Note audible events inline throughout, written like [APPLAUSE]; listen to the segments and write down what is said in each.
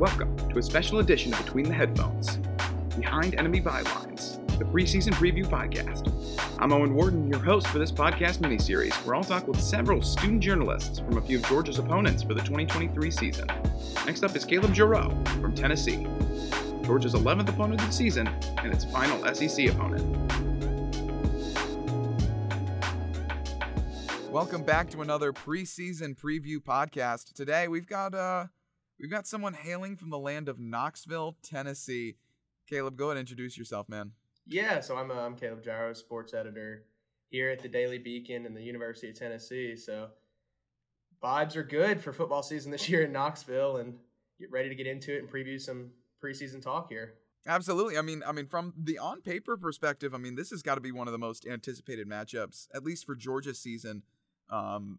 Welcome to a special edition of Between the Headphones, Behind Enemy Bylines, the preseason preview podcast. I'm Owen Warden, your host for this podcast miniseries, where I'll talk with several student journalists from a few of Georgia's opponents for the 2023 season. Next up is Caleb Jarreau from Tennessee, Georgia's 11th opponent of the season and its final SEC opponent. Welcome back to another preseason preview podcast. Today we've got uh we've got someone hailing from the land of Knoxville, Tennessee. Caleb, go ahead and introduce yourself, man. Yeah, so I'm uh, I'm Caleb Jarreau, sports editor here at the Daily Beacon and the University of Tennessee. So vibes are good for football season this year in Knoxville, and get ready to get into it and preview some preseason talk here. Absolutely. I mean, I mean, from the on paper perspective, I mean, this has got to be one of the most anticipated matchups, at least for Georgia's season. Um,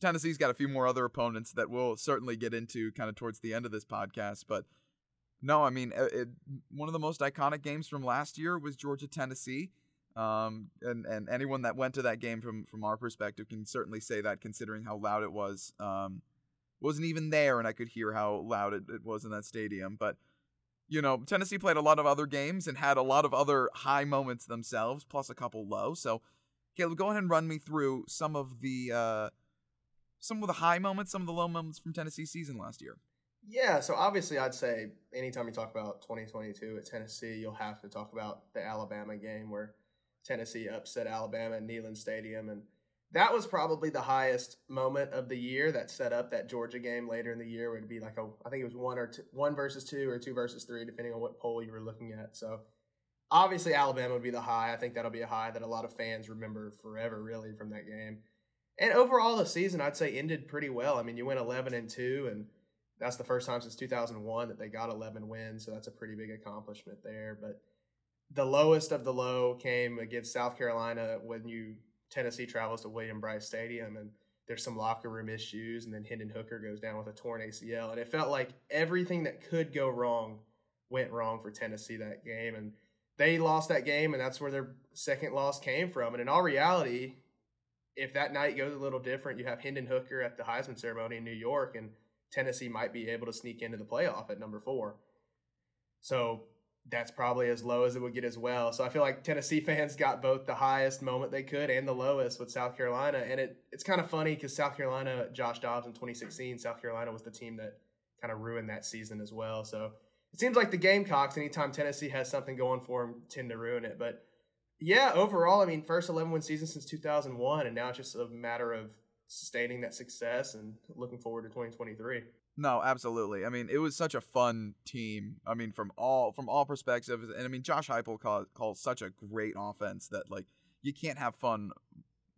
Tennessee's got a few more other opponents that we'll certainly get into kind of towards the end of this podcast, but no, I mean, it, it, one of the most iconic games from last year was Georgia Tennessee. Um, and, and anyone that went to that game from, from our perspective can certainly say that considering how loud it was. Um, wasn't even there and I could hear how loud it, it was in that stadium. But, you know, Tennessee played a lot of other games and had a lot of other high moments themselves, plus a couple low. So, Caleb, go ahead and run me through some of the uh, some of the high moments, some of the low moments from Tennessee season last year. Yeah, so obviously, I'd say anytime you talk about 2022 at Tennessee, you'll have to talk about the Alabama game where Tennessee upset Alabama in Neyland Stadium, and that was probably the highest moment of the year that set up that Georgia game later in the year. Would be like a, I think it was one or two, one versus two or two versus three, depending on what poll you were looking at. So obviously, Alabama would be the high. I think that'll be a high that a lot of fans remember forever, really, from that game. And overall, the season I'd say ended pretty well. I mean, you went 11 and two, and that's the first time since 2001 that they got 11 wins, so that's a pretty big accomplishment there. But the lowest of the low came against South Carolina when you Tennessee travels to William Brice Stadium and there's some locker room issues, and then Hendon Hooker goes down with a torn ACL, and it felt like everything that could go wrong went wrong for Tennessee that game, and they lost that game, and that's where their second loss came from. And in all reality, if that night goes a little different, you have Hendon Hooker at the Heisman ceremony in New York, and Tennessee might be able to sneak into the playoff at number four. So that's probably as low as it would get as well. So I feel like Tennessee fans got both the highest moment they could and the lowest with South Carolina. And it, it's kind of funny because South Carolina, Josh Dobbs in 2016, South Carolina was the team that kind of ruined that season as well. So it seems like the Gamecocks, anytime Tennessee has something going for them, tend to ruin it. But yeah, overall, I mean, first 11 win season since 2001, and now it's just a matter of sustaining that success and looking forward to 2023. No, absolutely. I mean, it was such a fun team. I mean, from all from all perspectives, and I mean, Josh Heupel calls, calls such a great offense that like you can't have fun.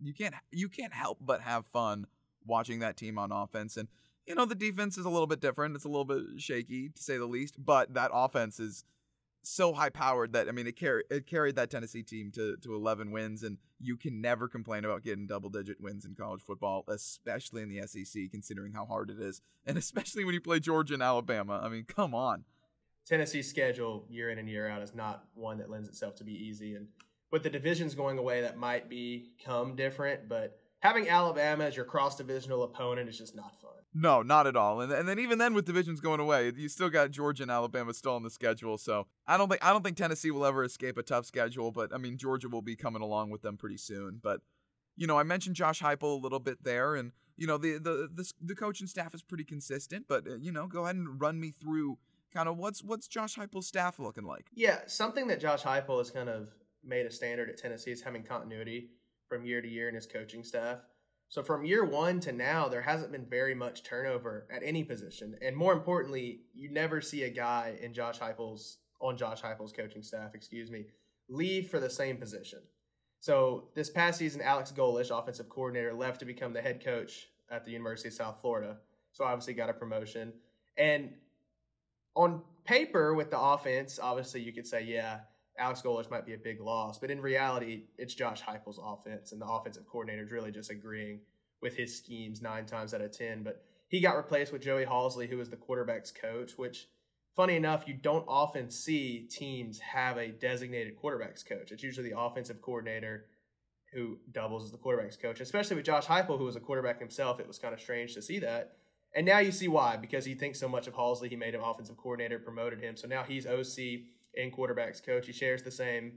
You can't you can't help but have fun watching that team on offense. And you know, the defense is a little bit different. It's a little bit shaky to say the least, but that offense is so high powered that I mean it carried it carried that Tennessee team to to 11 wins and you can never complain about getting double digit wins in college football especially in the SEC considering how hard it is and especially when you play Georgia and Alabama. I mean come on. Tennessee's schedule year in and year out is not one that lends itself to be easy and with the divisions going away that might become different but having Alabama as your cross divisional opponent is just not fun no, not at all. And and then even then with divisions going away, you still got Georgia and Alabama still on the schedule. So I don't think I don't think Tennessee will ever escape a tough schedule, but I mean Georgia will be coming along with them pretty soon. But you know, I mentioned Josh Heupel a little bit there, and you know the the the, the coaching staff is pretty consistent. But uh, you know, go ahead and run me through kind of what's what's Josh Heupel's staff looking like. Yeah, something that Josh Heupel has kind of made a standard at Tennessee is having continuity from year to year in his coaching staff. So from year one to now, there hasn't been very much turnover at any position, and more importantly, you never see a guy in Josh Heupel's on Josh Heupel's coaching staff, excuse me, leave for the same position. So this past season, Alex Golesh, offensive coordinator, left to become the head coach at the University of South Florida. So obviously got a promotion, and on paper with the offense, obviously you could say, yeah, Alex Golesh might be a big loss, but in reality, it's Josh Heupel's offense, and the offensive coordinator is really just agreeing with his schemes nine times out of ten. But he got replaced with Joey Halzle, who was the quarterback's coach, which, funny enough, you don't often see teams have a designated quarterback's coach. It's usually the offensive coordinator who doubles as the quarterback's coach, especially with Josh Heupel, who was a quarterback himself. It was kind of strange to see that. And now you see why, because he thinks so much of Halzle. He made him offensive coordinator, promoted him. So now he's OC and quarterbacks coach. He shares the same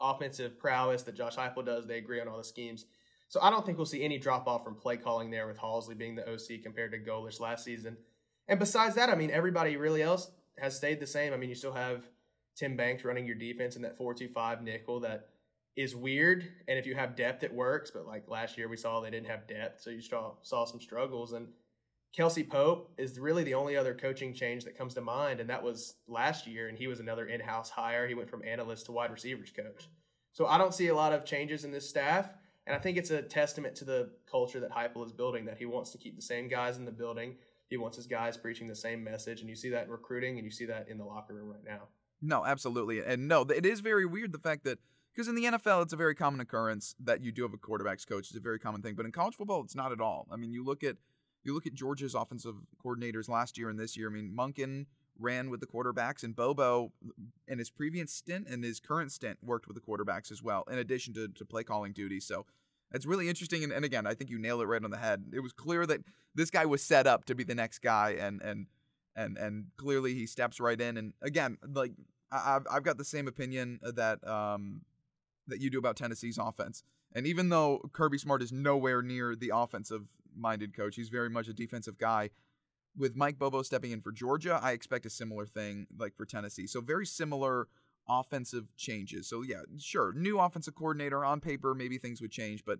offensive prowess that Josh Heupel does. They agree on all the schemes. So I don't think we'll see any drop off from play calling there with Halzle being the OC compared to Golesh last season. And besides that, I mean, everybody really else has stayed the same. I mean, you still have Tim Banks running your defense in that 4 2 5 nickel that is weird. And if you have depth, it works. But like last year, we saw they didn't have depth. So you saw, saw some struggles. And Kelsey Pope is really the only other coaching change that comes to mind. And that was last year. And he was another in house hire. He went from analyst to wide receivers coach. So I don't see a lot of changes in this staff. And I think it's a testament to the culture that Heupel is building that he wants to keep the same guys in the building. He wants his guys preaching the same message. And you see that in recruiting and you see that in the locker room right now. No, absolutely. And no, it is very weird the fact that because in the NFL it's a very common occurrence that you do have a quarterbacks coach. It's a very common thing, but in college football it's not at all. I mean, you look at you look at Georgia's offensive coordinators last year and this year. I mean, Monken ran with the quarterbacks, and Bobo in his previous stint and his current stint worked with the quarterbacks as well, in addition to, to play calling duties. So it's really interesting. And, and again, I think you nailed it right on the head. It was clear that this guy was set up to be the next guy, and and and and clearly he steps right in. And again, like I've I've got the same opinion that um that you do about Tennessee's offense. And even though Kirby Smart is nowhere near the offensive minded coach, he's very much a defensive guy. With Mike Bobo stepping in for Georgia, I expect a similar thing like for Tennessee. So very similar offensive changes. So yeah, sure, new offensive coordinator on paper, maybe things would change, but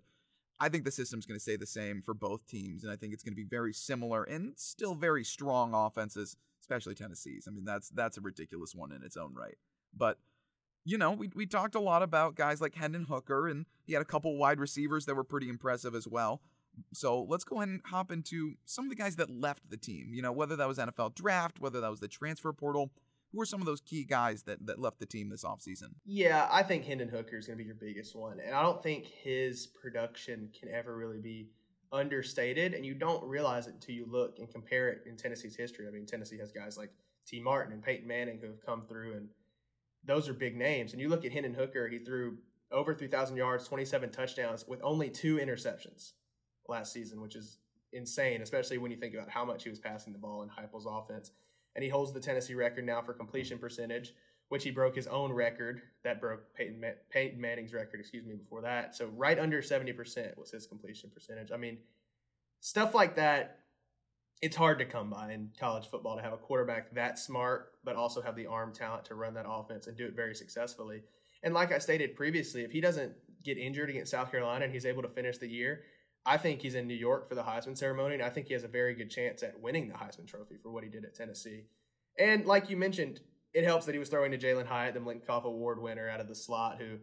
I think the system's going to stay the same for both teams, and I think it's going to be very similar and still very strong offenses, especially Tennessee's. I mean, that's that's a ridiculous one in its own right. But you know, we we talked a lot about guys like Hendon Hooker, and he had a couple wide receivers that were pretty impressive as well. So let's go ahead and hop into some of the guys that left the team. You know, whether that was NFL draft, whether that was the transfer portal. Who are some of those key guys that, that left the team this offseason? Yeah, I think Hendon Hooker is going to be your biggest one. And I don't think his production can ever really be understated. And you don't realize it until you look and compare it in Tennessee's history. I mean, Tennessee has guys like T. Martin and Peyton Manning who have come through, and those are big names. And you look at Hendon Hooker, he threw over 3,000 yards, 27 touchdowns with only two interceptions last season, which is insane, especially when you think about how much he was passing the ball in Heupel's offense and he holds the Tennessee record now for completion percentage, which he broke his own record that broke Peyton, Peyton Manning's record, excuse me, before that. So right under 70% was his completion percentage. I mean, stuff like that, it's hard to come by in college football to have a quarterback that smart, but also have the arm talent to run that offense and do it very successfully. And like I stated previously, if he doesn't get injured against South Carolina and he's able to finish the year, I think he's in New York for the Heisman ceremony, and I think he has a very good chance at winning the Heisman Trophy for what he did at Tennessee. And like you mentioned, it helps that he was throwing to Jalin Hyatt, the Biletnikoff Award winner out of the slot, who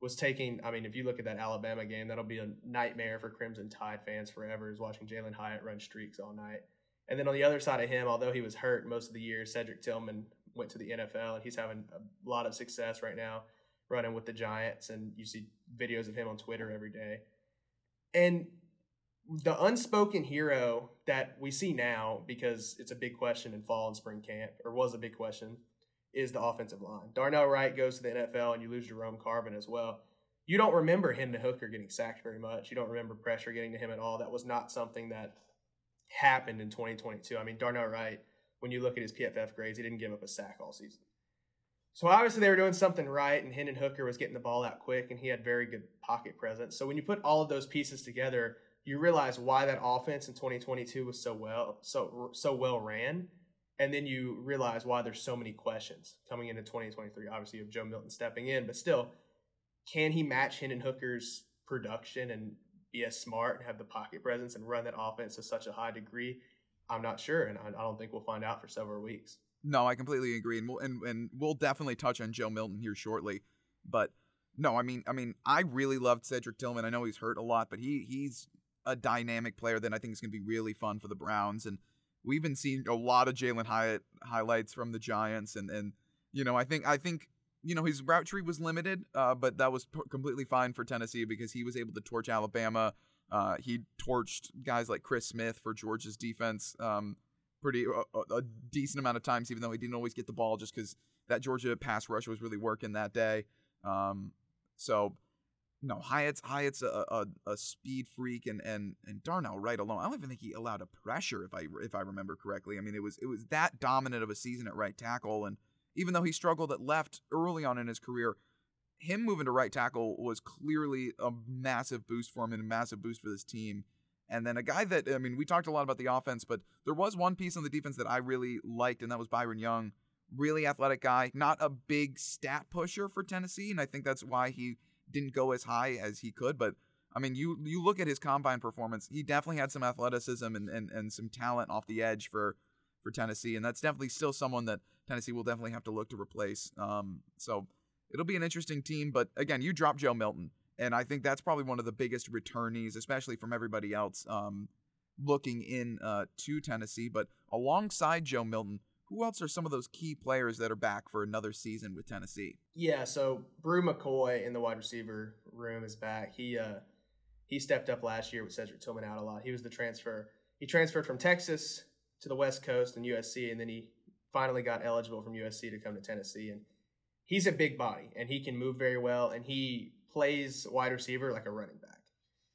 was taking. I mean, if you look at that Alabama game, that'll be a nightmare for Crimson Tide fans forever. Is watching Jalin Hyatt run streaks all night. And then on the other side of him, although he was hurt most of the year, Cedric Tillman went to the NFL, and he's having a lot of success right now running with the Giants. And you see videos of him on Twitter every day. And the unspoken hero that we see now, because it's a big question in fall and spring camp, or was a big question, is the offensive line. Darnell Wright goes to the NFL and you lose Jerome Carvin as well. You don't remember him to Hooker getting sacked very much. You don't remember pressure getting to him at all. That was not something that happened in 2022. I mean, Darnell Wright, when you look at his PFF grades, he didn't give up a sack all season. So obviously they were doing something right, and Hendon Hooker was getting the ball out quick, and he had very good pocket presence. So when you put all of those pieces together, you realize why that offense in 2022 was so well so so well ran and then you realize why there's so many questions coming into 2023 obviously you have joe milton stepping in but still can he match hendon hooker's production and be as smart and have the pocket presence and run that offense to such a high degree i'm not sure and i, I don't think we'll find out for several weeks no i completely agree and we'll, and, and we'll definitely touch on joe milton here shortly but no, I mean, I mean, I really loved Cedric Tillman. I know he's hurt a lot, but he he's a dynamic player that I think is going to be really fun for the Browns. And we've been seeing a lot of Jalin Hyatt highlights from the Giants, and and you know I think I think you know his route tree was limited, uh, but that was p- completely fine for Tennessee because he was able to torch Alabama. Uh, he torched guys like Chris Smith for Georgia's defense um, pretty a, a, decent amount of times, even though he didn't always get the ball just because that Georgia pass rush was really working that day. Um, so no, Hyatt's Hyatt's a, a, a speed freak, and and and Darnell Wright alone. I don't even think he allowed a pressure, if I if I remember correctly. I mean, it was it was that dominant of a season at right tackle, and even though he struggled at left early on in his career, him moving to right tackle was clearly a massive boost for him and a massive boost for this team. And then a guy that I mean, we talked a lot about the offense, but there was one piece on the defense that I really liked, and that was Byron Young. Really athletic guy, not a big stat pusher for Tennessee, and I think that's why he didn't go as high as he could. But I mean, you you look at his combine performance, he definitely had some athleticism and, and, and some talent off the edge for for Tennessee, and that's definitely still someone that Tennessee will definitely have to look to replace. Um, so it'll be an interesting team. But again, you drop Joe Milton, and I think that's probably one of the biggest returnees, especially from everybody else um, looking in uh, to Tennessee. But alongside Joe Milton, who else are some of those key players that are back for another season with Tennessee? Yeah, so Bru McCoy in the wide receiver room is back. He uh he stepped up last year with Cedric Tillman out a lot. He was the transfer. He transferred from Texas to the West Coast and USC, and then he finally got eligible from USC to come to Tennessee. And he's a big body, and he can move very well, and he plays wide receiver like a running back.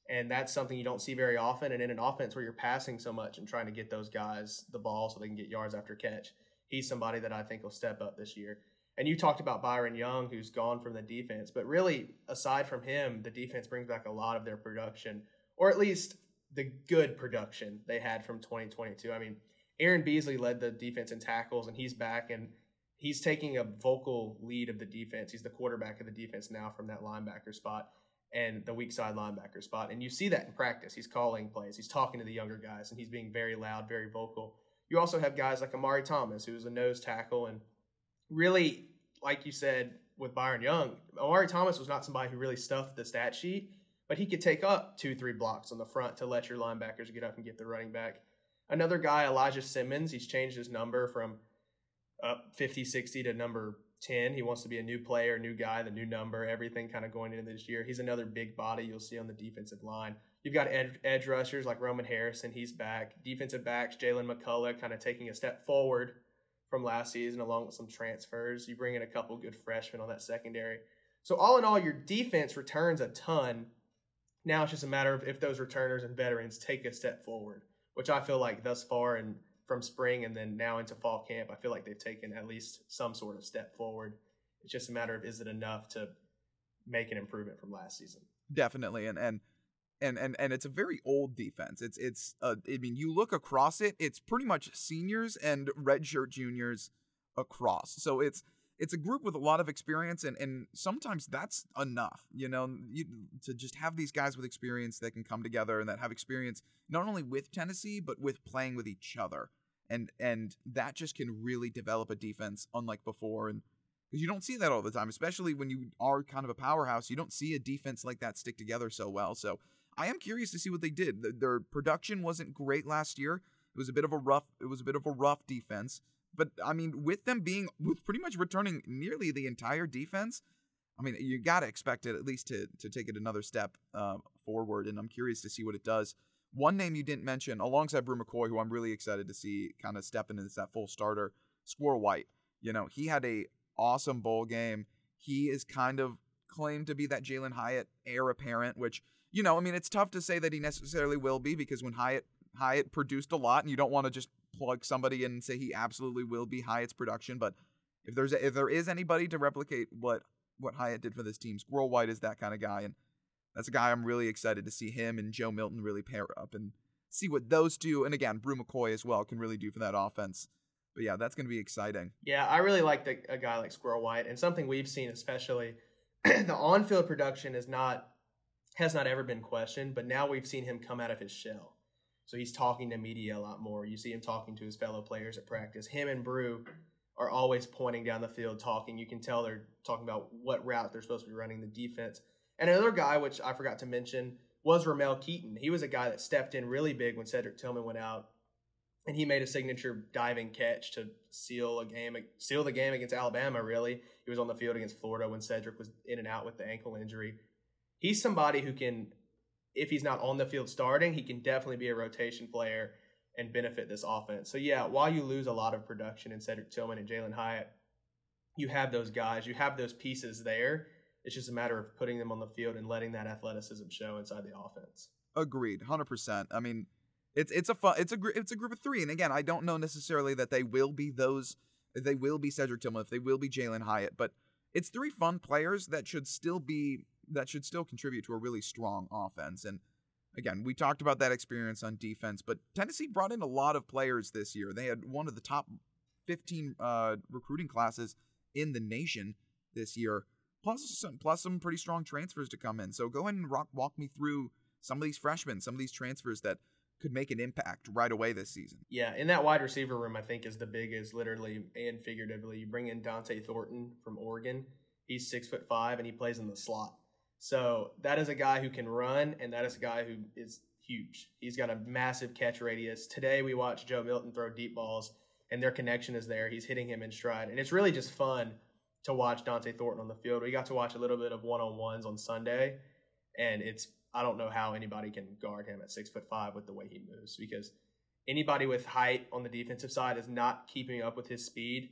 And that's something you don't see very often. And in an offense where you're passing so much and trying to get those guys the ball so they can get yards after catch, he's somebody that I think will step up this year. And you talked about Byron Young, who's gone from the defense, but really, aside from him, the defense brings back a lot of their production, or at least the good production they had from 2022. I mean, Aaron Beasley led the defense in tackles, and he's back, and he's taking a vocal lead of the defense. He's the quarterback of the defense now from that linebacker spot and the weak side linebacker spot. And you see that in practice. He's calling plays, he's talking to the younger guys, and he's being very loud, very vocal. You also have guys like Omari Thomas, who's a nose tackle, and really, like you said with Byron Young, Omari Thomas was not somebody who really stuffed the stat sheet, but he could take up two, three blocks on the front to let your linebackers get up and get the running back. Another guy, Elijah Simmons, he's changed his number from up 50, 60 to number 10. He wants to be a new player, new guy, the new number, everything kind of going into this year. He's another big body you'll see on the defensive line. You've got ed- edge rushers like Roman Harrison, he's back. Defensive backs, Jaylen McCollough, kind of taking a step forward from last season, along with some transfers. You bring in a couple good freshmen on that secondary. So, all in all, your defense returns a ton. Now it's just a matter of if those returners and veterans take a step forward, which I feel like thus far and from spring and then now into fall camp, I feel like they've taken at least some sort of step forward. It's just a matter of is it enough to make an improvement from last season? Definitely, and and and and and it's a very old defense. It's it's uh, I mean, you look across it, it's pretty much seniors and redshirt juniors across. So it's it's a group with a lot of experience, and and sometimes that's enough, you know, you, to just have these guys with experience that can come together and that have experience not only with Tennessee but with playing with each other, and and that just can really develop a defense unlike before and. Because you don't see that all the time, especially when you are kind of a powerhouse. You don't see a defense like that stick together so well. So I am curious to see what they did. Their production wasn't great last year. It was a bit of a rough. It was a bit of a rough defense. But I mean, with them being with pretty much returning nearly the entire defense, I mean, you got to expect it at least to to take it another step uh, forward. And I'm curious to see what it does. One name you didn't mention, alongside Bru McCoy, who I'm really excited to see kind of step into that full starter, Squirrel White. You know, he had a awesome bowl game. He is kind of claimed to be that Jalin Hyatt heir apparent, which you know, I mean, it's tough to say that he necessarily will be because when Hyatt Hyatt produced a lot, and you don't want to just plug somebody in and say he absolutely will be Hyatt's production, but if there's a, if there is anybody to replicate what what Hyatt did for this team, Squirrel White is that kind of guy, and that's a guy I'm really excited to see him and Joe Milton really pair up and see what those do, and again, Bru McCoy as well can really do for that offense. But yeah, that's going to be exciting. Yeah, I really like the, a guy like Squirrel White, and something we've seen, especially [CLEARS THROAT] the on-field production, is not has not ever been questioned, but now we've seen him come out of his shell. So he's talking to media a lot more. You see him talking to his fellow players at practice. Him and Brew are always pointing down the field, talking. You can tell they're talking about what route they're supposed to be running, the defense. And another guy, which I forgot to mention, was Ramel Keyton. He was a guy that stepped in really big when Cedric Tillman went out, and he made a signature diving catch to seal a game, seal the game against Alabama. Really, he was on the field against Florida when Cedric was in and out with the ankle injury he's somebody who can, if he's not on the field starting, he can definitely be a rotation player and benefit this offense. So yeah, while you lose a lot of production in Cedric Tillman and Jalin Hyatt, you have those guys, you have those pieces there It's just a matter of putting them on the field and letting that athleticism show inside the offense. Agreed, hundred percent. I mean, it's it's a fun it's a it's a group of three, and again, I don't know necessarily that they will be those. They will be Cedric Tillman, if they will be Jalin Hyatt, but it's three fun players that should still be that should still contribute to a really strong offense. And again, we talked about that experience on defense, but Tennessee brought in a lot of players this year. They had one of the top 15 uh, recruiting classes in the nation this year, plus some plus some pretty strong transfers to come in. So go ahead and rock, walk me through some of these freshmen, some of these transfers that could make an impact right away this season. Yeah, in that wide receiver room, I think is the biggest, literally and figuratively. You bring in Dont'e Thornton from Oregon. He's six foot five and he plays in the slot. So that is a guy who can run, and that is a guy who is huge. He's got a massive catch radius. Today we watched Joe Milton throw deep balls, and their connection is there. He's hitting him in stride, and it's really just fun to watch Dont'e Thornton on the field. We got to watch a little bit of one on ones on Sunday, and it's I don't know how anybody can guard him at six foot five with the way he moves because anybody with height on the defensive side is not keeping up with his speed,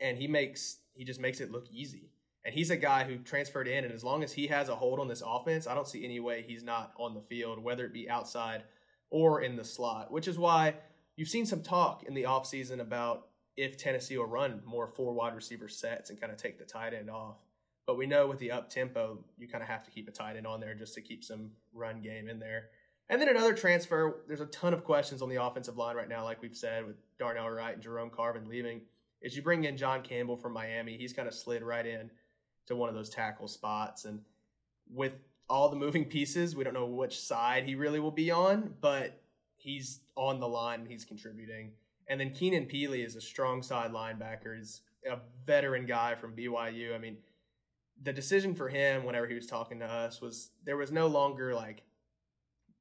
and he makes he just makes it look easy. And he's a guy who transferred in, and as long as he has a hold on this offense, I don't see any way he's not on the field, whether it be outside or in the slot. Which is why you've seen some talk in the offseason about if Tennessee will run more four wide receiver sets and kind of take the tight end off. But we know with the up tempo, you kind of have to keep a tight end on there just to keep some run game in there. And then another transfer, there's a ton of questions on the offensive line right now, like we've said, with Darnell Wright and Jerome Carvin leaving. Is you bring in John Campbell from Miami, he's kind of slid right in to one of those tackle spots. And with all the moving pieces, we don't know which side he really will be on, but he's on the line and he's contributing. And then Keenan Pili is a strong side linebacker. He's a veteran guy from BYU. I mean, the decision for him whenever he was talking to us was there was no longer like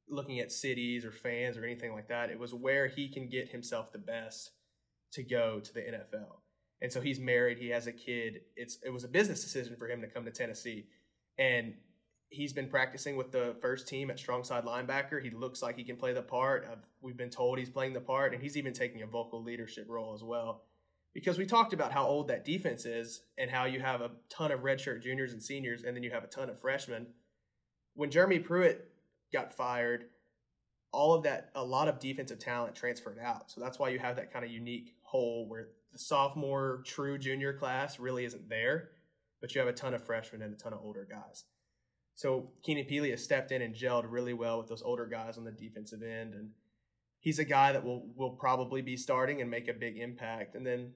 looking at cities or fans or anything like that. It was where he can get himself the best to go to the NFL. And so he's married, he has a kid. It's it was a business decision for him to come to Tennessee. And he's been practicing with the first team at strong side linebacker. He looks like he can play the part. I've, we've been told he's playing the part, and he's even taking a vocal leadership role as well because we talked about how old that defense is and how you have a ton of redshirt juniors and seniors, and then you have a ton of freshmen. When Jeremy Pruitt got fired, all of that, a lot of defensive talent transferred out. So that's why you have that kind of unique hole where the sophomore true junior class really isn't there, but you have a ton of freshmen and a ton of older guys. So Keenan Pili has stepped in and gelled really well with those older guys on the defensive end, and he's a guy that will will probably be starting and make a big impact. And then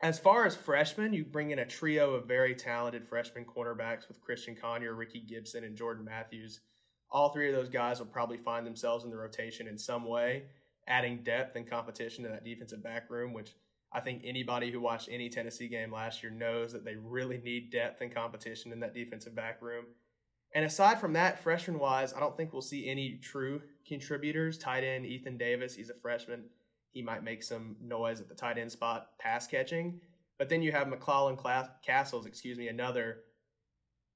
as far as freshmen, you bring in a trio of very talented freshman cornerbacks with Christian Conyer, Rickey Gibson, and Jordan Matthews. All three of those guys will probably find themselves in the rotation in some way, adding depth and competition to that defensive back room, which I think anybody who watched any Tennessee game last year knows that they really need depth and competition in that defensive back room. And aside from that, freshman wise, I don't think we'll see any true contributors. Tight end Ethan Davis, he's a freshman he might make some noise at the tight end spot pass catching. But then you have McCallan Castles, excuse me, another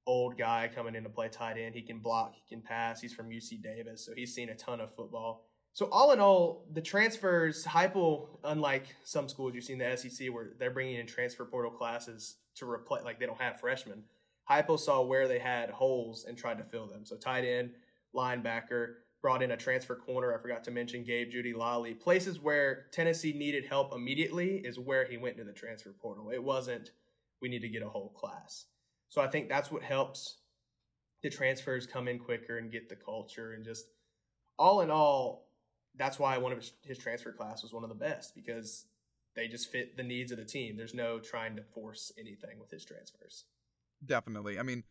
old guy coming in to play tight end. He can block, he can pass. He's from UC Davis, so he's seen a ton of football. So all in all, the transfers, Heupel, unlike some schools you've seen the SEC where they're bringing in transfer portal classes to replace, like they don't have freshmen. Heupel saw where they had holes and tried to fill them. So tight end, linebacker, brought in a transfer corner. I forgot to mention Gabe Jeudy-Lally. Places where Tennessee needed help immediately is where he went to the transfer portal. It wasn't we need to get a whole class. So I think that's what helps the transfers come in quicker and get the culture and just all in all, that's why one of his, his transfer class was one of the best because they just fit the needs of the team. There's no trying to force anything with his transfers. Definitely. I mean,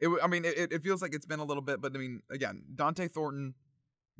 it. I mean, it, it feels like it's been a little bit, but I mean, again, Dont'e Thornton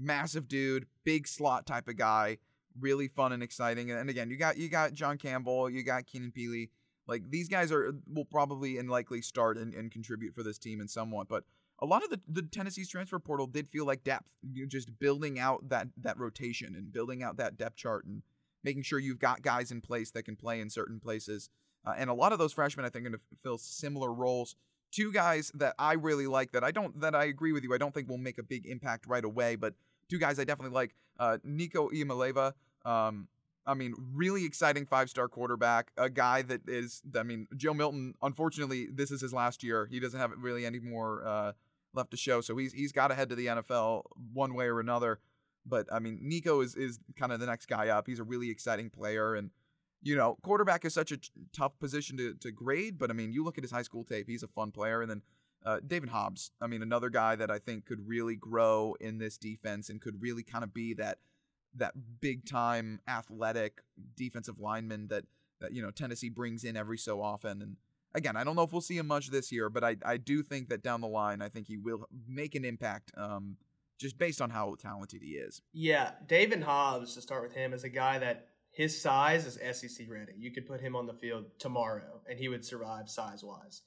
massive dude, big slot type of guy, really fun and exciting. And again, you got you got John Campbell, you got Keenan Pili. Like these guys are will probably and likely start and, and contribute for this team in somewhat, but a lot of the, the Tennessee's transfer portal did feel like depth. You just building out that that rotation and building out that depth chart and making sure you've got guys in place that can play in certain places. Uh, and a lot of those freshmen, I think, are going to fill similar roles. Two guys that I really like that I don't that I agree with you. I don't think will make a big impact right away, but two guys I definitely like. Uh, Nico Iamaleava, um, I mean, really exciting five star quarterback, a guy that is, I mean, Joe Milton, unfortunately, this is his last year. He doesn't have really any more uh, left to show. So he's he's got to head to the NFL one way or another. But I mean, Nico is, is kind of the next guy up. He's a really exciting player. And, you know, quarterback is such a t- tough position to, to grade. But I mean, you look at his high school tape, he's a fun player. And then uh, David Hobbs, I mean, another guy that I think could really grow in this defense and could really kind of be that that big time athletic defensive lineman that that you know Tennessee brings in every so often and again I don't know if we'll see him much this year but I I do think that down the line I think he will make an impact um just based on how talented he is. Yeah, David Hobbs to start with him is a guy that his size is SEC ready. You could put him on the field tomorrow and he would survive size wise.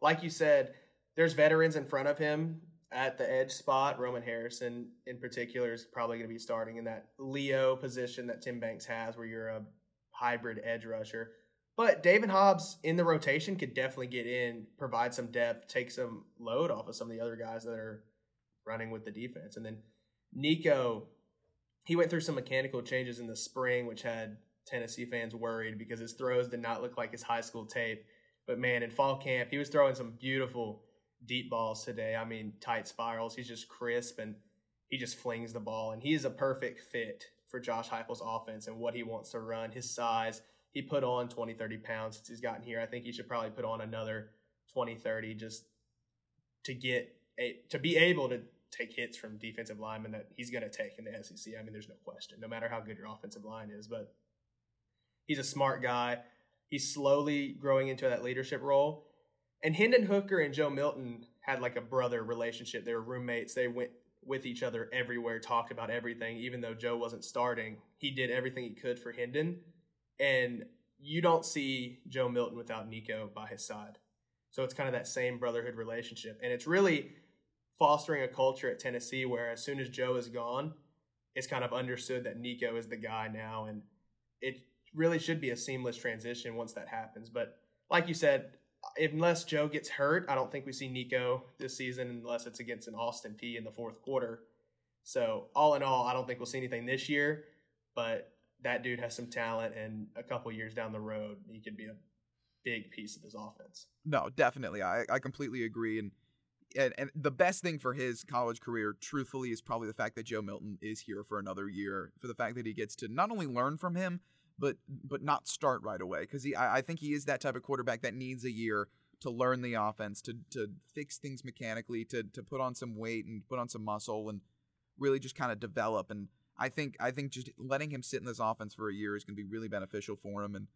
Like you said, there's veterans in front of him at the edge spot, Roman Harrison in particular is probably going to be starting in that Leo position that Tim Banks has, where you're a hybrid edge rusher. But David Hobbs in the rotation could definitely get in, provide some depth, take some load off of some of the other guys that are running with the defense. And then Nico, he went through some mechanical changes in the spring, which had Tennessee fans worried because his throws did not look like his high school tape. But man, in fall camp, he was throwing some beautiful deep balls today. I mean, tight spirals. He's just crisp and he just flings the ball. And he is a perfect fit for Josh Heupel's offense and what he wants to run. His size, he put on 20, 30 pounds since he's gotten here. I think he should probably put on another 20, 30 just to get a, to be able to take hits from defensive linemen that he's going to take in the SEC. I mean, there's no question, no matter how good your offensive line is. But he's a smart guy. He's slowly growing into that leadership role. And Hendon Hooker and Joe Milton had like a brother relationship. They were roommates. They went with each other everywhere, talked about everything. Even though Joe wasn't starting, he did everything he could for Hendon. And you don't see Joe Milton without Nico by his side. So it's kind of that same brotherhood relationship. And it's really fostering a culture at Tennessee where as soon as Joe is gone, it's kind of understood that Nico is the guy now. And it really should be a seamless transition once that happens. But like you said, unless Joe gets hurt, I don't think we see Nico this season unless it's against an Austin Peay in the fourth quarter. So all in all, I don't think we'll see anything this year, but that dude has some talent, and a couple years down the road, he could be a big piece of this offense. No, definitely, I I completely agree, and. And, and the best thing for his college career, truthfully, is probably the fact that Joe Milton is here for another year. For the fact that he gets to not only learn from him, but but not start right away because he I, I think he is that type of quarterback that needs a year to learn the offense, to to fix things mechanically, to to put on some weight and put on some muscle and really just kind of develop. And I think I think just letting him sit in this offense for a year is going to be really beneficial for him. And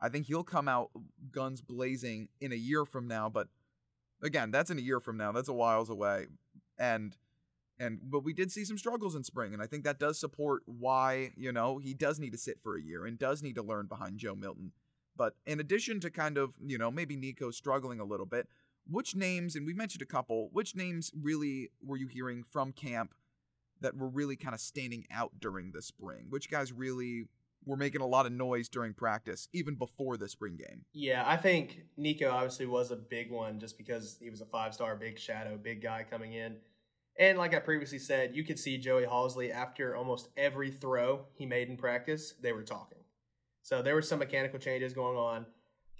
I think he'll come out guns blazing in a year from now. But again, that's in a year from now. That's a whiles away. And and but we did see some struggles in spring, and I think that does support why you know he does need to sit for a year and does need to learn behind Joe Milton. But in addition to kind of you know maybe Nico struggling a little bit, which names and we mentioned a couple, which names really were you hearing from camp that were really kind of standing out during the spring? Which guys really were making a lot of noise during practice, even before the spring game. Yeah, I think Nico obviously was a big one just because he was a five star, big shadow, big guy coming in. And like I previously said, you could see Joey Halzle after almost every throw he made in practice, they were talking. So there were some mechanical changes going on.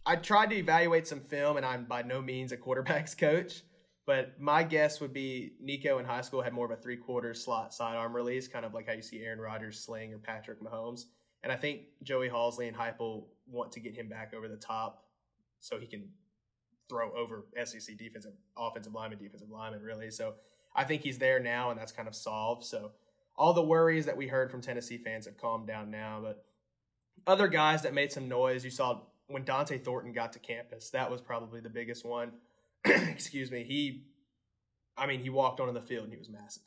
I tried to evaluate some film, and I'm by no means a quarterbacks [LAUGHS] coach, but my guess would be Nico in high school had more of a three quarter slot sidearm release, kind of like how you see Aaron Rodgers sling or Patrick Mahomes. And I think Joey Halzle and Heupel want to get him back over the top so he can throw over SEC defensive, offensive lineman, defensive lineman, really. So I think he's there now, and that's kind of solved. So all the worries that we heard from Tennessee fans have calmed down now. But other guys that made some noise, you saw when Dont'e Thornton got to campus. That was probably the biggest one. [CLEARS THROAT] Excuse me. He, I mean, he walked onto the field and he was massive,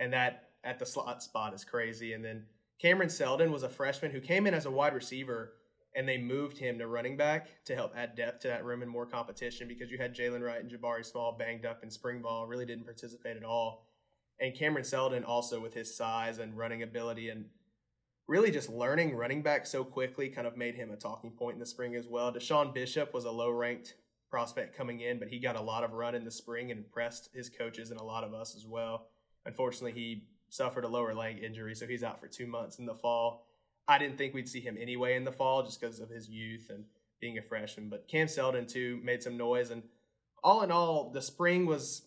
and that at the slot spot is crazy. And then Cameron Seldon was a freshman who came in as a wide receiver and they moved him to running back to help add depth to that room and more competition because you had Jaylen Wright and Jabari Small banged up in spring ball, really didn't participate at all. And Cameron Seldon also with his size and running ability and really just learning running back so quickly kind of made him a talking point in the spring as well. DeSean Bishop was a low ranked prospect coming in, but he got a lot of run in the spring and impressed his coaches and a lot of us as well. Unfortunately, he suffered a lower leg injury, so he's out for two months in the fall. I didn't think we'd see him anyway in the fall just because of his youth and being a freshman. But Cam Seldon too made some noise, and all in all, the spring was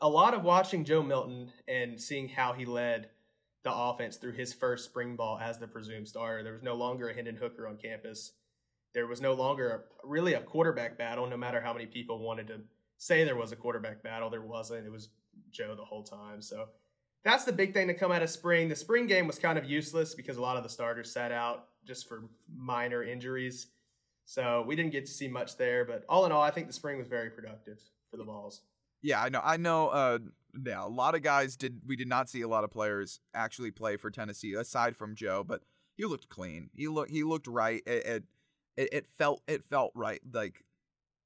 a lot of watching Joe Milton and seeing how he led the offense through his first spring ball as the presumed starter. There was no longer a Hendon Hooker on campus. There was no longer really a quarterback battle, no matter how many people wanted to say there was a quarterback battle. There wasn't. It was Joe the whole time. So that's the big thing to come out of spring. The spring game was kind of useless because a lot of the starters sat out just for minor injuries. So we didn't get to see much there. But all in all, I think the spring was very productive for the balls. Yeah, I know. I know. Uh, yeah, a lot of guys did. We did not see a lot of players actually play for Tennessee aside from Joe, but he looked clean. He looked. He looked right. It, it, it felt. It felt right. Like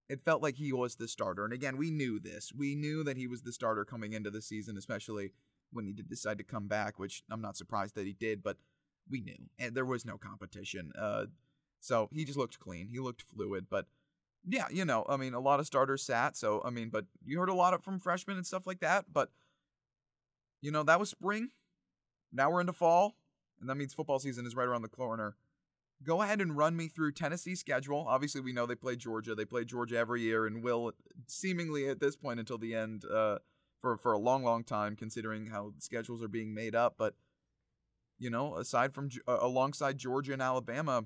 it felt like he was the starter. And again, we knew this. We knew that he was the starter coming into the season, especially when he did decide to come back, which I'm not surprised that he did, but we knew. And there was no competition. Uh, so he just looked clean. He looked fluid, but yeah, you know, I mean, a lot of starters sat. So, I mean, but you heard a lot of from freshmen and stuff like that. But, you know, that was spring. Now we're into fall. And that means football season is right around the corner. Go ahead and run me through Tennessee's schedule. Obviously, we know they play Georgia. They play Georgia every year and will seemingly at this point until the end uh, for, for a long, long time, considering how schedules are being made up. But, you know, aside from uh, alongside Georgia and Alabama,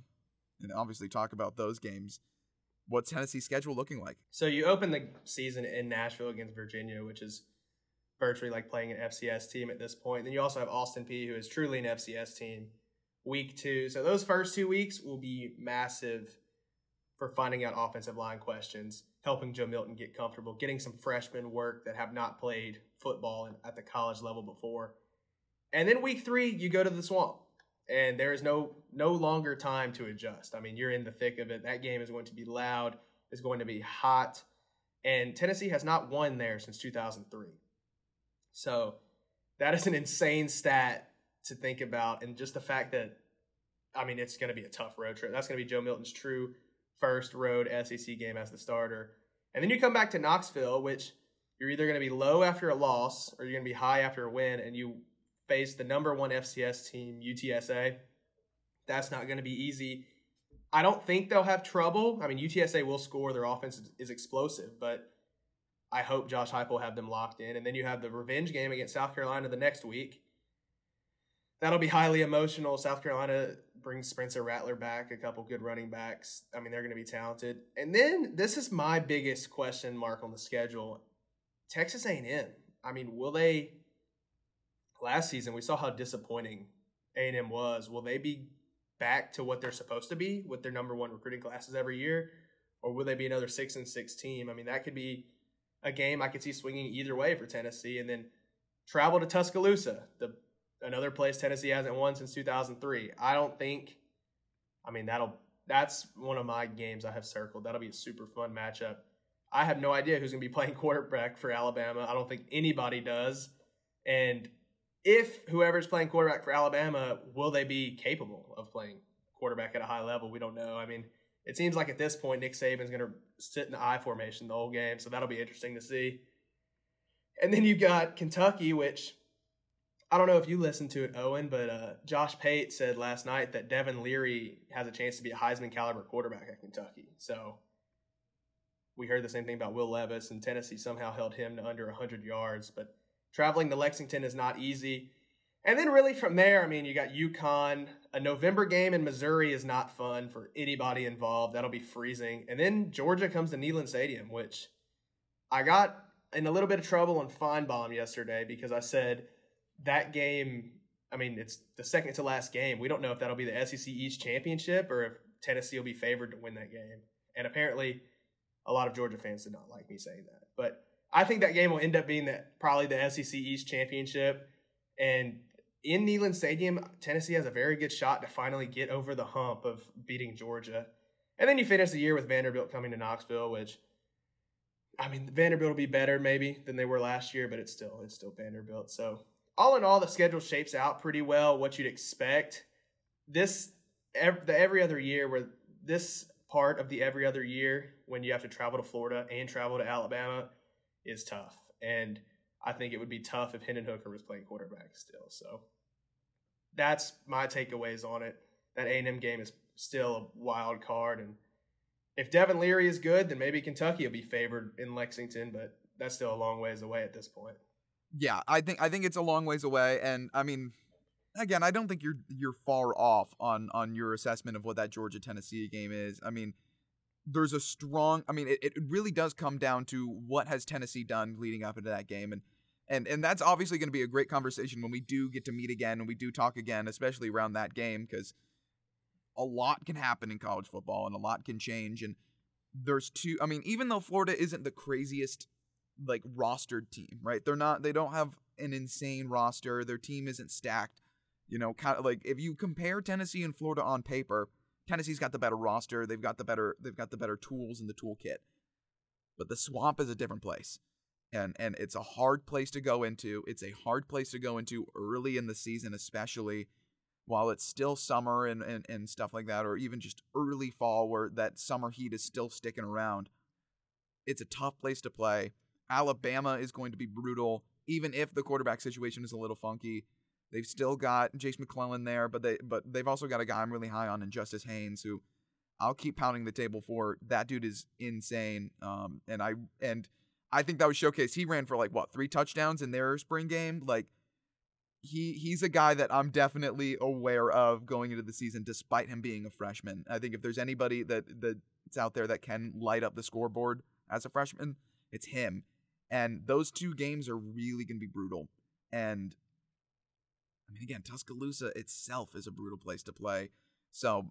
and obviously talk about those games what's Tennessee's schedule looking like? So you open the season in Nashville against Virginia, which is virtually like playing an FCS team at this point. Then you also have Austin Peay, who is truly an FCS team. Week two, so those first two weeks will be massive for finding out offensive line questions, helping Joe Milton get comfortable, getting some freshmen work that have not played football at the college level before. And then week three, you go to the swamp and there is no no longer time to adjust. I mean, you're in the thick of it. That game is going to be loud. It's going to be hot, and Tennessee has not won there since 2003. So that is an insane stat to think about, and just the fact that I mean, it's going to be a tough road trip. That's going to be Joe Milton's true first road SEC game as the starter, and then you come back to Knoxville, which you're either going to be low after a loss or you're going to be high after a win, and you face the number one FCS team, UTSA. That's not going to be easy. I don't think they'll have trouble. I mean, UTSA will score. Their offense is explosive, but I hope Josh Heupel have them locked in. And then you have the revenge game against South Carolina the next week. That'll be highly emotional. South Carolina brings Spencer Rattler back, a couple good running backs. I mean, they're going to be talented. And then this is my biggest question mark on the schedule: Texas A&M. I mean, will they last season we saw how disappointing A&M was. Will they be back to what they're supposed to be with their number one recruiting classes every year, or will they be another six and six team? I mean, that could be a game I could see swinging either way for Tennessee, and then travel to Tuscaloosa, the another place Tennessee hasn't won since 2003. I don't think. I mean, that'll that's one of my games I have circled. That'll be a super fun matchup. I have no idea who's going to be [LAUGHS] playing quarterback for Alabama. I don't think anybody does. And if whoever's playing quarterback for Alabama, will they be capable of playing quarterback at a high level? We don't know. I mean, it seems like at this point, Nick Saban's going to sit in the I formation the whole game, so that'll be interesting to see. And then you've got Kentucky, which I don't know if you listened to it, Owen, but uh, Josh Pate said last night that Devin Leary has a chance to be a Heisman caliber quarterback at Kentucky. So we heard the same thing about Will Levis, and Tennessee somehow held him to under 100 yards, but Traveling to Lexington is not easy. And then really from there, I mean, you got UConn. A November game in Missouri is not fun for anybody involved. That'll be freezing. And then Georgia comes to Neyland Stadium, which I got in a little bit of trouble on Finebaum yesterday because I said that game. I mean, it's the second to last game. We don't know if that'll be the SEC East championship or if Tennessee will be favored to win that game. And apparently, a lot of Georgia fans did not like me saying that. But I think that game will end up being the, probably the SEC East championship. And in Neyland Stadium, Tennessee has a very good shot to finally get over the hump of beating Georgia. And then you finish the year with Vanderbilt coming to Knoxville, which I mean, Vanderbilt will be better maybe than they were last year, but it's still it's still Vanderbilt. So all in all, the schedule shapes out pretty well. What you'd expect. This every, the every other year where this part of the every other year when you have to travel to Florida and travel to Alabama is tough. And I think it would be tough if Hendon Hooker was playing quarterback still. So that's my takeaways on it. that A&M game is still a wild card. And if Devin Leary is good, then maybe Kentucky will be favored in Lexington, but that's still a long ways away at this point. Yeah, I think I think it's a long ways away, and I mean, again, I don't think you're you're far off on on your assessment of what that Georgia Tennessee game is. I mean, there's a strong. I mean, it, it really does come down to what has Tennessee done leading up into that game, and and and that's obviously going to be a great conversation when we do get to meet again and we do talk again, especially around that game because a lot can happen in college football and a lot can change. And there's two. I mean, even though Florida isn't the craziest like rostered team, right? They're not. They don't have an insane roster. Their team isn't stacked. You know, kind of like if you compare Tennessee and Florida on paper, Tennessee's got the better roster. They've got the better. They've got the better tools in the toolkit. But the swamp is a different place. And, and it's a hard place to go into. It's a hard place to go into early in the season, especially while it's still summer and, and, and stuff like that, or even just early fall where that summer heat is still sticking around. It's a tough place to play. Alabama is going to be brutal, even if the quarterback situation is a little funky. They've still got Jase McClellan there, but they but they've also got a guy I'm really high on in Justice Haynes, who I'll keep pounding the table for. That dude is insane. Um, and I and I think that was showcased. He ran for like what three touchdowns in their spring game. Like he he's a guy that I'm definitely aware of going into the season, despite him being a freshman. I think if there's anybody that that's out there that can light up the scoreboard as a freshman, it's him. And those two games are really going to be brutal. And I mean, again, Tuscaloosa itself is a brutal place to play. So,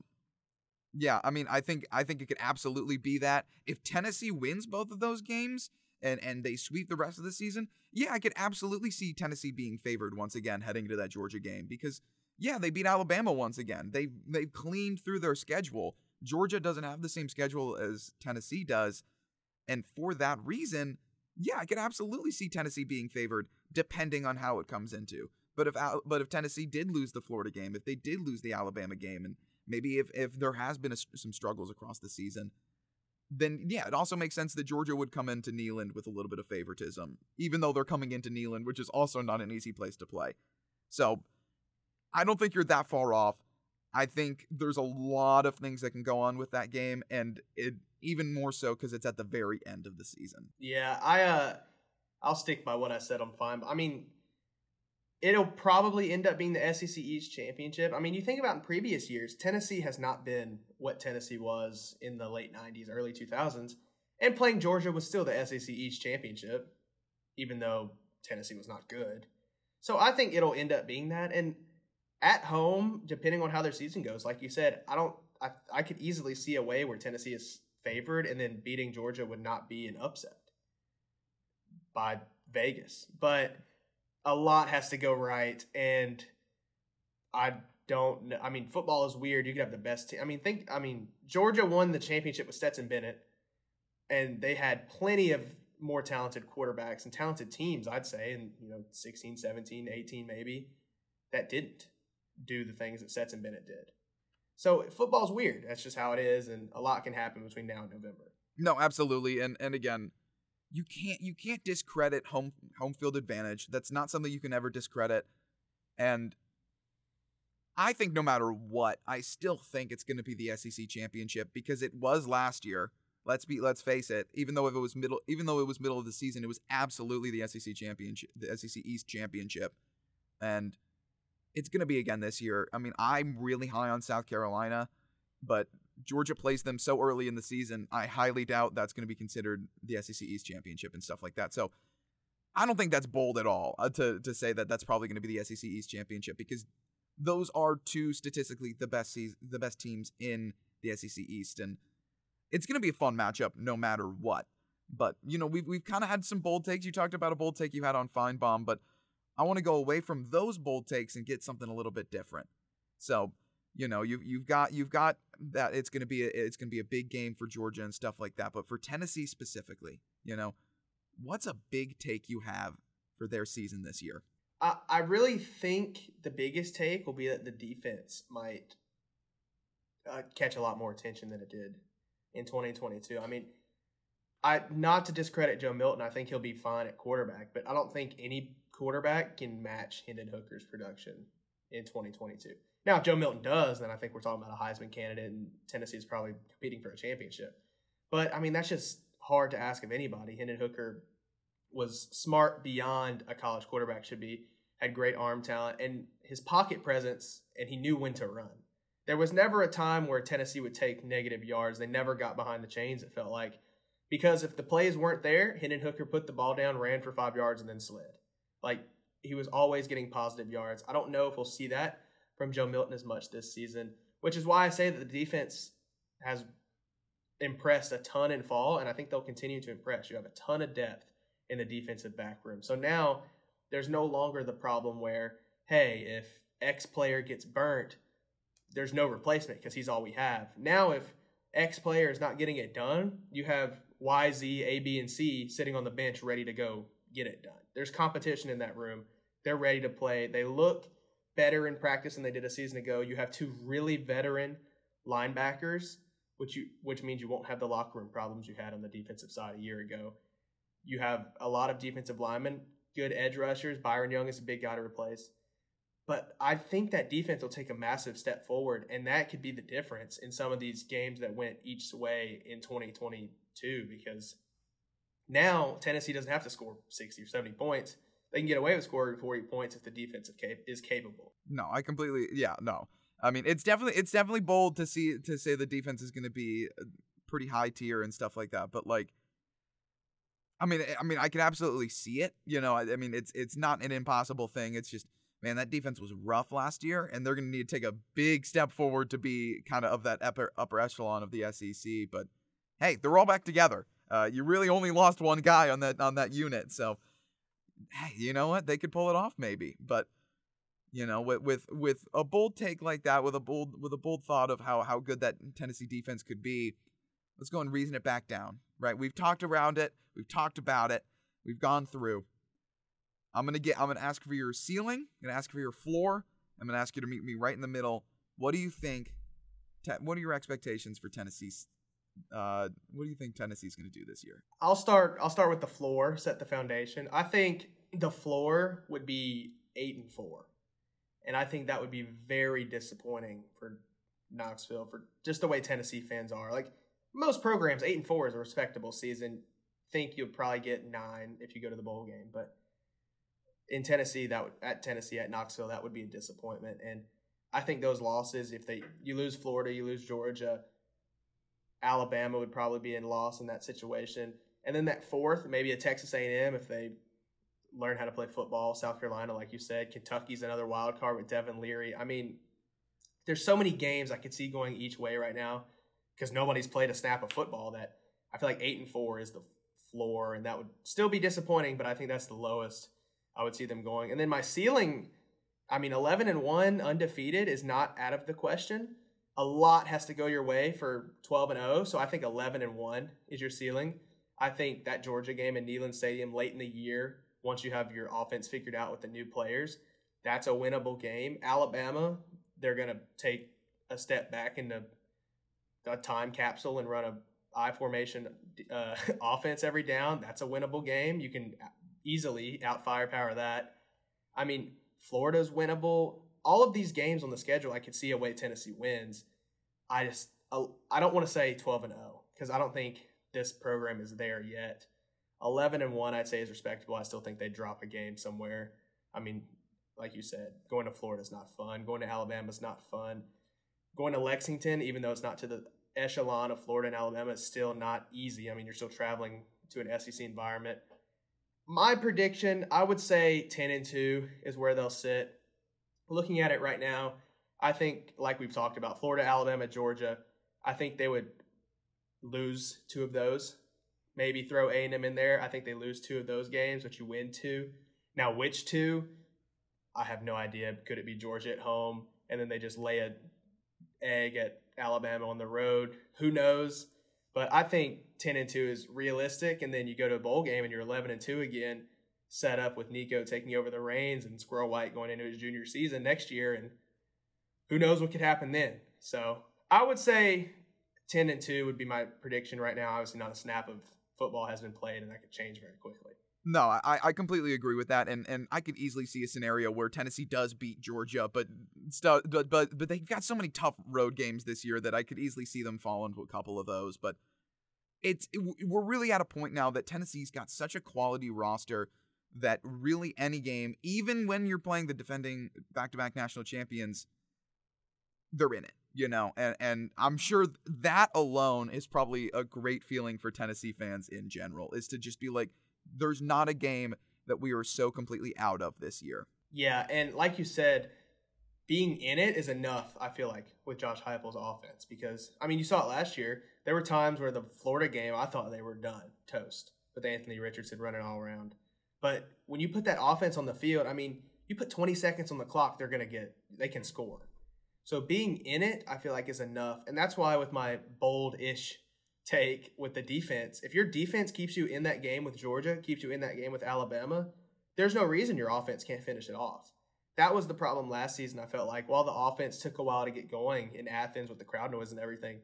yeah, I mean, I think I think it could absolutely be that. If Tennessee wins both of those games and and they sweep the rest of the season, yeah, I could absolutely see Tennessee being favored once again heading into that Georgia game because yeah, they beat Alabama once again. They they've cleaned through their schedule. Georgia doesn't have the same schedule as Tennessee does, and for that reason, yeah, I could absolutely see Tennessee being favored depending on how it comes into. But if but if Tennessee did lose the Florida game, if they did lose the Alabama game, and maybe if if there has been a, some struggles across the season, then yeah, it also makes sense that Georgia would come into Neyland with a little bit of favoritism, even though they're coming into Neyland, which is also not an easy place to play. So I don't think you're that far off. I think there's a lot of things that can go on with that game, and it even more so because it's at the very end of the season. Yeah, I uh, I'll stick by what I said. I'm fine. I mean, it'll probably end up being the SEC East championship. I mean, you think about in previous years, Tennessee has not been what Tennessee was in the late 90s, early 2000s, and playing Georgia was still the SEC East championship, even though Tennessee was not good. So I think it'll end up being that. And at home, depending on how their season goes, like you said, I don't, I, I could easily see a way where Tennessee is favored and then beating Georgia would not be an upset by Vegas. But a lot has to go right, and I don't know. I mean, football is weird. You could have the best team. I mean, think. I mean, Georgia won the championship with Stetson Bennett, and they had plenty of more talented quarterbacks and talented teams, I'd say, in you know 16, 17, 18 maybe, that didn't do the things that Stetson Bennett did. So football's weird. That's just how it is, and a lot can happen between now and November. No, absolutely. And and again, you can't you can't discredit home home field advantage. That's not something you can ever discredit. And I think no matter what, I still think it's going to be the SEC championship because it was last year. Let's be let's face it. Even though if it was middle, even though it was middle of the season, it was absolutely the SEC championship, the SEC East championship, and it's going to be again this year. I mean, I'm really high on South Carolina, but Georgia plays them so early in the season, I highly doubt that's going to be considered the SEC East championship and stuff like that. So I don't think that's bold at all uh, to to say that that's probably going to be the SEC East championship because those are two statistically the best se- the best teams in the SEC East, and it's going to be a fun matchup no matter what. But you know we've we've kind of had some bold takes. You talked about a bold take you had on Finebaum, but I want to go away from those bold takes and get something a little bit different. So you know you you've got you've got that it's going to be a, it's going to be a big game for Georgia and stuff like that but for Tennessee specifically you know what's a big take you have for their season this year I, I really think the biggest take will be that the defense might uh, catch a lot more attention than it did in 2022 I mean I not to discredit Joe Milton I think he'll be fine at quarterback but I don't think any quarterback can match Hendon Hooker's production in 2022. Now, if Joe Milton does, then I think we're talking about a Heisman candidate, and Tennessee is probably competing for a championship. But I mean, that's just hard to ask of anybody. Hendon Hooker was smart beyond a college quarterback should be, had great arm talent, and his pocket presence, and he knew when to run. There was never a time where Tennessee would take negative yards. They never got behind the chains, it felt like. Because if the plays weren't there, Hendon Hooker put the ball down, ran for five yards, and then slid. Like, he was always getting positive yards. I don't know if we'll see that from Joe Milton as much this season, which is why I say that the defense has impressed a ton in fall, and I think they'll continue to impress. You have a ton of depth in the defensive back room. So now there's no longer the problem where, hey, if X player gets burnt, there's no replacement because he's all we have. Now, if X player is not getting it done, you have Y, Z, A, B, and C sitting on the bench ready to go get it done. There's competition in that room. They're ready to play. They look better in practice than they did a season ago. You have two really veteran linebackers, which you which means you won't have the locker room problems you had on the defensive side a year ago. You have a lot of defensive linemen, good edge rushers. Byron Young is a big guy to replace. But I think that defense will take a massive step forward, and that could be the difference in some of these games that went each way in 2022 because now Tennessee doesn't have to score 60 or 70 points. They can get away with scoring 40 points if the defense is capable. No, I completely, yeah, no. I mean, it's definitely it's definitely bold to see to say the defense is going to be uh, pretty high tier and stuff like that, but like I mean, I mean, I can absolutely see it. You know, I, I mean, it's it's not an impossible thing. It's just, man, that defense was rough last year, and they're going to need to take a big step forward to be kind of of that upper upper echelon of the SEC. But hey, they're all back together. Uh, you really only lost one guy on that on that unit, so hey, you know what? They could pull it off maybe. But you know, with with with a bold take like that, with a bold with a bold thought of how how good that Tennessee defense could be, let's go and reason it back down. Right? We've talked around it. We've talked about it. We've gone through. I'm gonna get. I'm gonna ask for your ceiling. I'm gonna ask for your floor. I'm gonna ask you to meet me right in the middle. What do you think? Te- what are your expectations for Tennessee's? Uh, what do you think Tennessee's gonna do this year? I'll start. I'll start with the floor. Set the foundation. I think the floor would be eight and four, and I think that would be very disappointing for Knoxville for just the way Tennessee fans are. Like most programs, eight and four is a respectable season think you'll probably get nine if you go to the bowl game. But in Tennessee, that would, at Tennessee at Knoxville, that would be a disappointment. And I think those losses, if they you lose Florida, you lose Georgia, Alabama would probably be in loss in that situation. And then that fourth, maybe a Texas A&M if they learn how to play football. South Carolina, like you said, Kentucky's another wild card with Devin Leary. I mean, there's so many games I could see going each way right now because nobody's played a snap of football that I feel like eight and four is the floor, and that would still be disappointing, but I think that's the lowest I would see them going. And then my ceiling, I mean, 11 and 1 undefeated is not out of the question. A lot has to go your way for 12 and 0, so I think 11 and 1 is your ceiling. I think that Georgia game in Neyland Stadium late in the year, once you have your offense figured out with the new players, that's a winnable game. Alabama, they're going to take a step back into a time capsule and run a I formation uh, [LAUGHS] offense every down, that's a winnable game. You can easily out firepower that. I mean, Florida's winnable. All of these games on the schedule, I could see a way Tennessee wins. I just uh, I don't want to say 12 and 0 because I don't think this program is there yet. 11 and 1 I'd say is respectable. I still think they drop a game somewhere. I mean, like you said, going to Florida is not fun. Going to Alabama is not fun. Going to Lexington, even though it's not to the echelon of Florida and Alabama is still not easy. I mean, you're still traveling to an SEC environment. My prediction, I would say 10 and 2 is where they'll sit. Looking at it right now, I think like we've talked about Florida, Alabama, Georgia, I think they would lose two of those. Maybe throw A&M in there. I think they lose two of those games, but you win two. Now, which two? I have no idea. Could it be Georgia at home and then they just lay a egg at Alabama on the road. Who knows? But I think 10 and 2 is realistic. And then you go to a bowl game and you're 11 and 2 again, set up with Nico taking over the reins and Squirrel White going into his junior season next year. And who knows what could happen then. So I would say 10 and 2 would be my prediction right now. Obviously, not a snap of football has been played, and that could change very quickly. No, I, I completely agree with that, and and I could easily see a scenario where Tennessee does beat Georgia, but but but but they've got so many tough road games this year that I could easily see them fall into a couple of those. But it's it, we're really at a point now that Tennessee's got such a quality roster that really any game, even when you're playing the defending back-to-back national champions, they're in it. You know, and and I'm sure that alone is probably a great feeling for Tennessee fans in general, is to just be like there's not a game that we are so completely out of this year. Yeah, and like you said, being in it is enough, I feel like, with Josh Heupel's offense. Because, I mean, you saw it last year. There were times where the Florida game, I thought they were done, toast, with Anthony Richardson running all around. But when you put that offense on the field, I mean, you put 20 seconds on the clock, they're going to get, they can score. So being in it, I feel like is enough. And that's why with my bold ish take with the defense. If your defense keeps you in that game with Georgia, keeps you in that game with Alabama, there's no reason your offense can't finish it off. That was the problem last season. I felt like while the offense took a while to get going in Athens with the crowd noise and everything,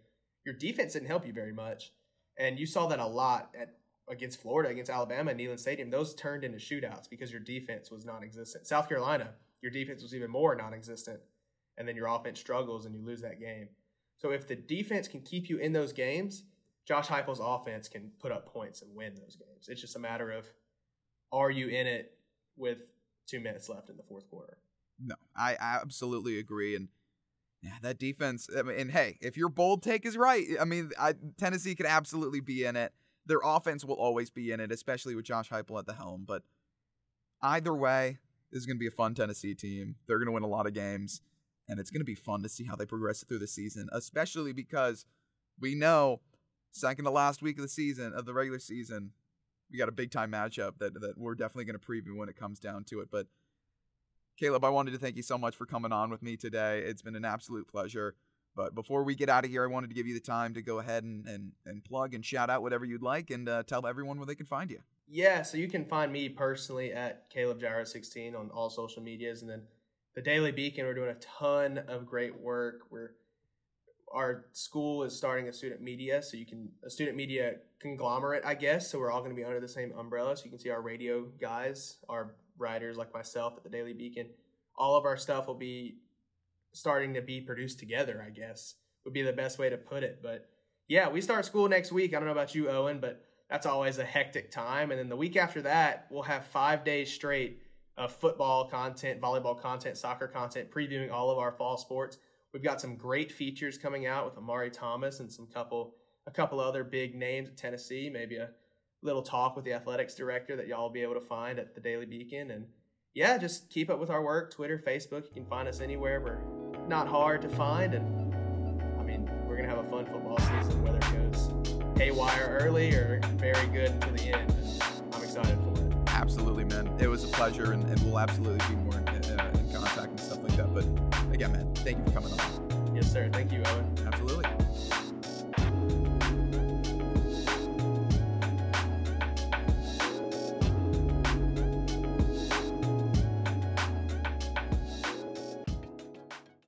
your defense didn't help you very much. And you saw that a lot at against Florida, against Alabama and Neyland Stadium. Those turned into shootouts because your defense was non-existent. South Carolina, your defense was even more non-existent, and then your offense struggles and you lose that game. So if the defense can keep you in those games, Josh Heupel's offense can put up points and win those games. It's just a matter of are you in it with two minutes left in the fourth quarter? No, I absolutely agree. And yeah, that defense. I mean, and hey, if your bold take is right, I mean, I, Tennessee could absolutely be in it. Their offense will always be in it, especially with Josh Heupel at the helm. But either way, this is going to be a fun Tennessee team. They're going to win a lot of games, and it's going to be fun to see how they progress through the season, especially because we know second to last week of the season of the regular season. We got a big time matchup that that we're definitely going to preview when it comes down to it. But Caleb, I wanted to thank you so much for coming on with me today. It's been an absolute pleasure. But before we get out of here, I wanted to give you the time to go ahead and and, and plug and shout out whatever you'd like and uh, tell everyone where they can find you. Yeah, so you can find me personally at Caleb Jarreau 16 on all social medias, and then the Daily Beacon. We're doing a ton of great work. We're our school is starting a student media, so you can a student media conglomerate, I guess. So we're all going to be under the same umbrella. So you can see our radio guys, our writers like myself at the Daily Beacon. All of our stuff will be starting to be produced together. I guess would be the best way to put it. But yeah, we start school next week. I don't know about you, Owen, but that's always a hectic time. And then the week after that, we'll have five days straight of football content, volleyball content, soccer content, previewing all of our fall sports. We've got some great features coming out with Omari Thomas and some couple a couple other big names at Tennessee. Maybe a little talk with the athletics director that y'all will be able to find at the Daily Beacon. And yeah, just keep up with our work, Twitter, Facebook. You can find us anywhere. We're not hard to find, and I mean we're gonna have a fun football season, whether it goes haywire early or very good until the end. I'm excited for it. Absolutely, man. It was a pleasure, and, and we'll absolutely be more in, uh, in contact and stuff like that. But again, man, thank you for coming on. Yes, sir. Thank you, Owen. Absolutely.